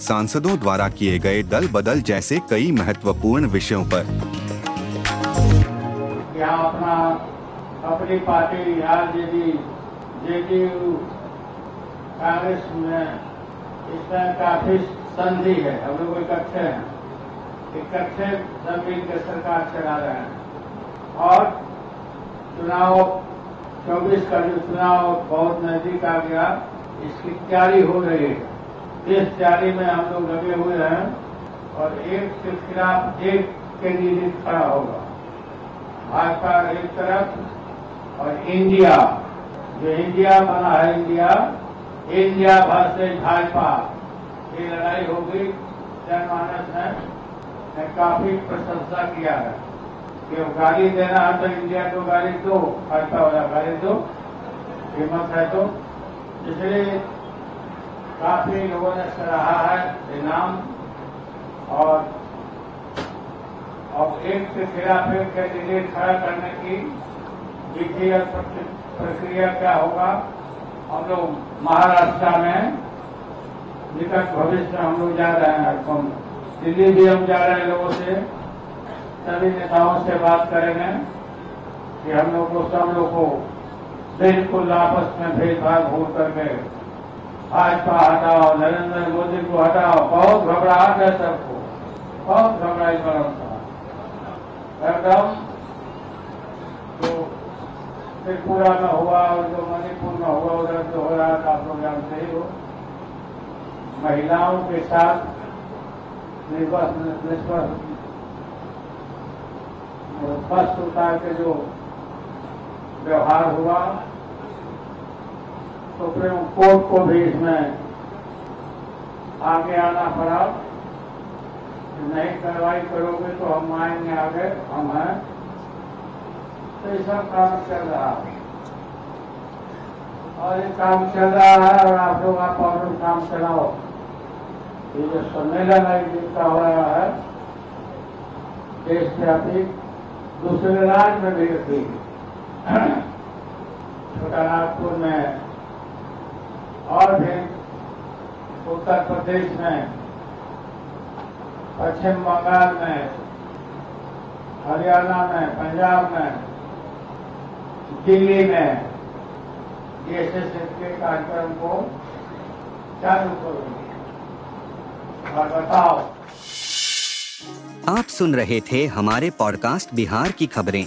सांसदों द्वारा किए गए दल बदल जैसे कई महत्वपूर्ण विषयों पर। यहाँ अपना अपनी पार्टी आरजेडी जेडीयू, कांग्रेस में इसमें काफ़ी संधि है। हम लोग इकट्ठे हैं। इकट्ठे सब मिलकर सरकार चला रहे हैं। और चुनाव 24 का जो चुनाव बहुत नज़दीक आ गया, इसकी तैयारी हो रही है। इस तैयारी में हम लोग लगे हुए हैं, और एक के खिलाफ एक कैंडिडेट खड़ा होगा। भाजपा एक तरफ़ और इंडिया, जो इंडिया बना है इंडिया इंडिया वर्सेज भाजपा ये लड़ाई होगी, जनमानस ने काफ़ी प्रशंसा किया है कि गाली देना है तो इंडिया को गाली दो, भाजपा वाला गाली दो, हिम्मत है तो। इसलिए काफ़ी लोगों ने सराहा है इनाम और अब एक के खिलाफ एक कैंडिडेट खड़ा करने की विधि और प्रक्रिया क्या होगा? हम लोग महाराष्ट्र में निकट भविष्य में हम लोग जा रहे हैं दिल्ली भी हम जा रहे हैं लोगों से। सभी नेताओं से बात करेंगे कि हम लोग को, सब लोग को बिल्कुल आपस में भेदभाव भूल करके भाजपा हटाओ, नरेंद्र मोदी को हटाओ, बहुत घबराहट है सबको। बहुत घबराई गरम था। एकदम जो त्रिपुरा में हुआ और जो मणिपुर में हुआ, उधर जो हो रहा था प्रोग्राम जानते ही महिलाओं के साथ निष्पक्ष उतार के जो व्यवहार हुआ सुप्रीम कोर्ट को भी इसमें आगे आना पड़ा। नहीं कार्रवाई करोगे तो हम आएँगे आगे, हम हैं। तो ये सब काम चल रहा है। और ये काम चल रहा है और आप लोग आप और काम चलाओ। ये जो सम्मेलन है जिनका हो रहा है, देशव्यापी, दूसरे राज्य में भी छोटा नागपुर में और भी उत्तर प्रदेश में, पश्चिम बंगाल में, हरियाणा में, पंजाब में, दिल्ली में डीएसएस के कार्यक्रम को चालू करूँगी। और बताओ। आप सुन रहे थे हमारे पॉडकास्ट बिहार की खबरें।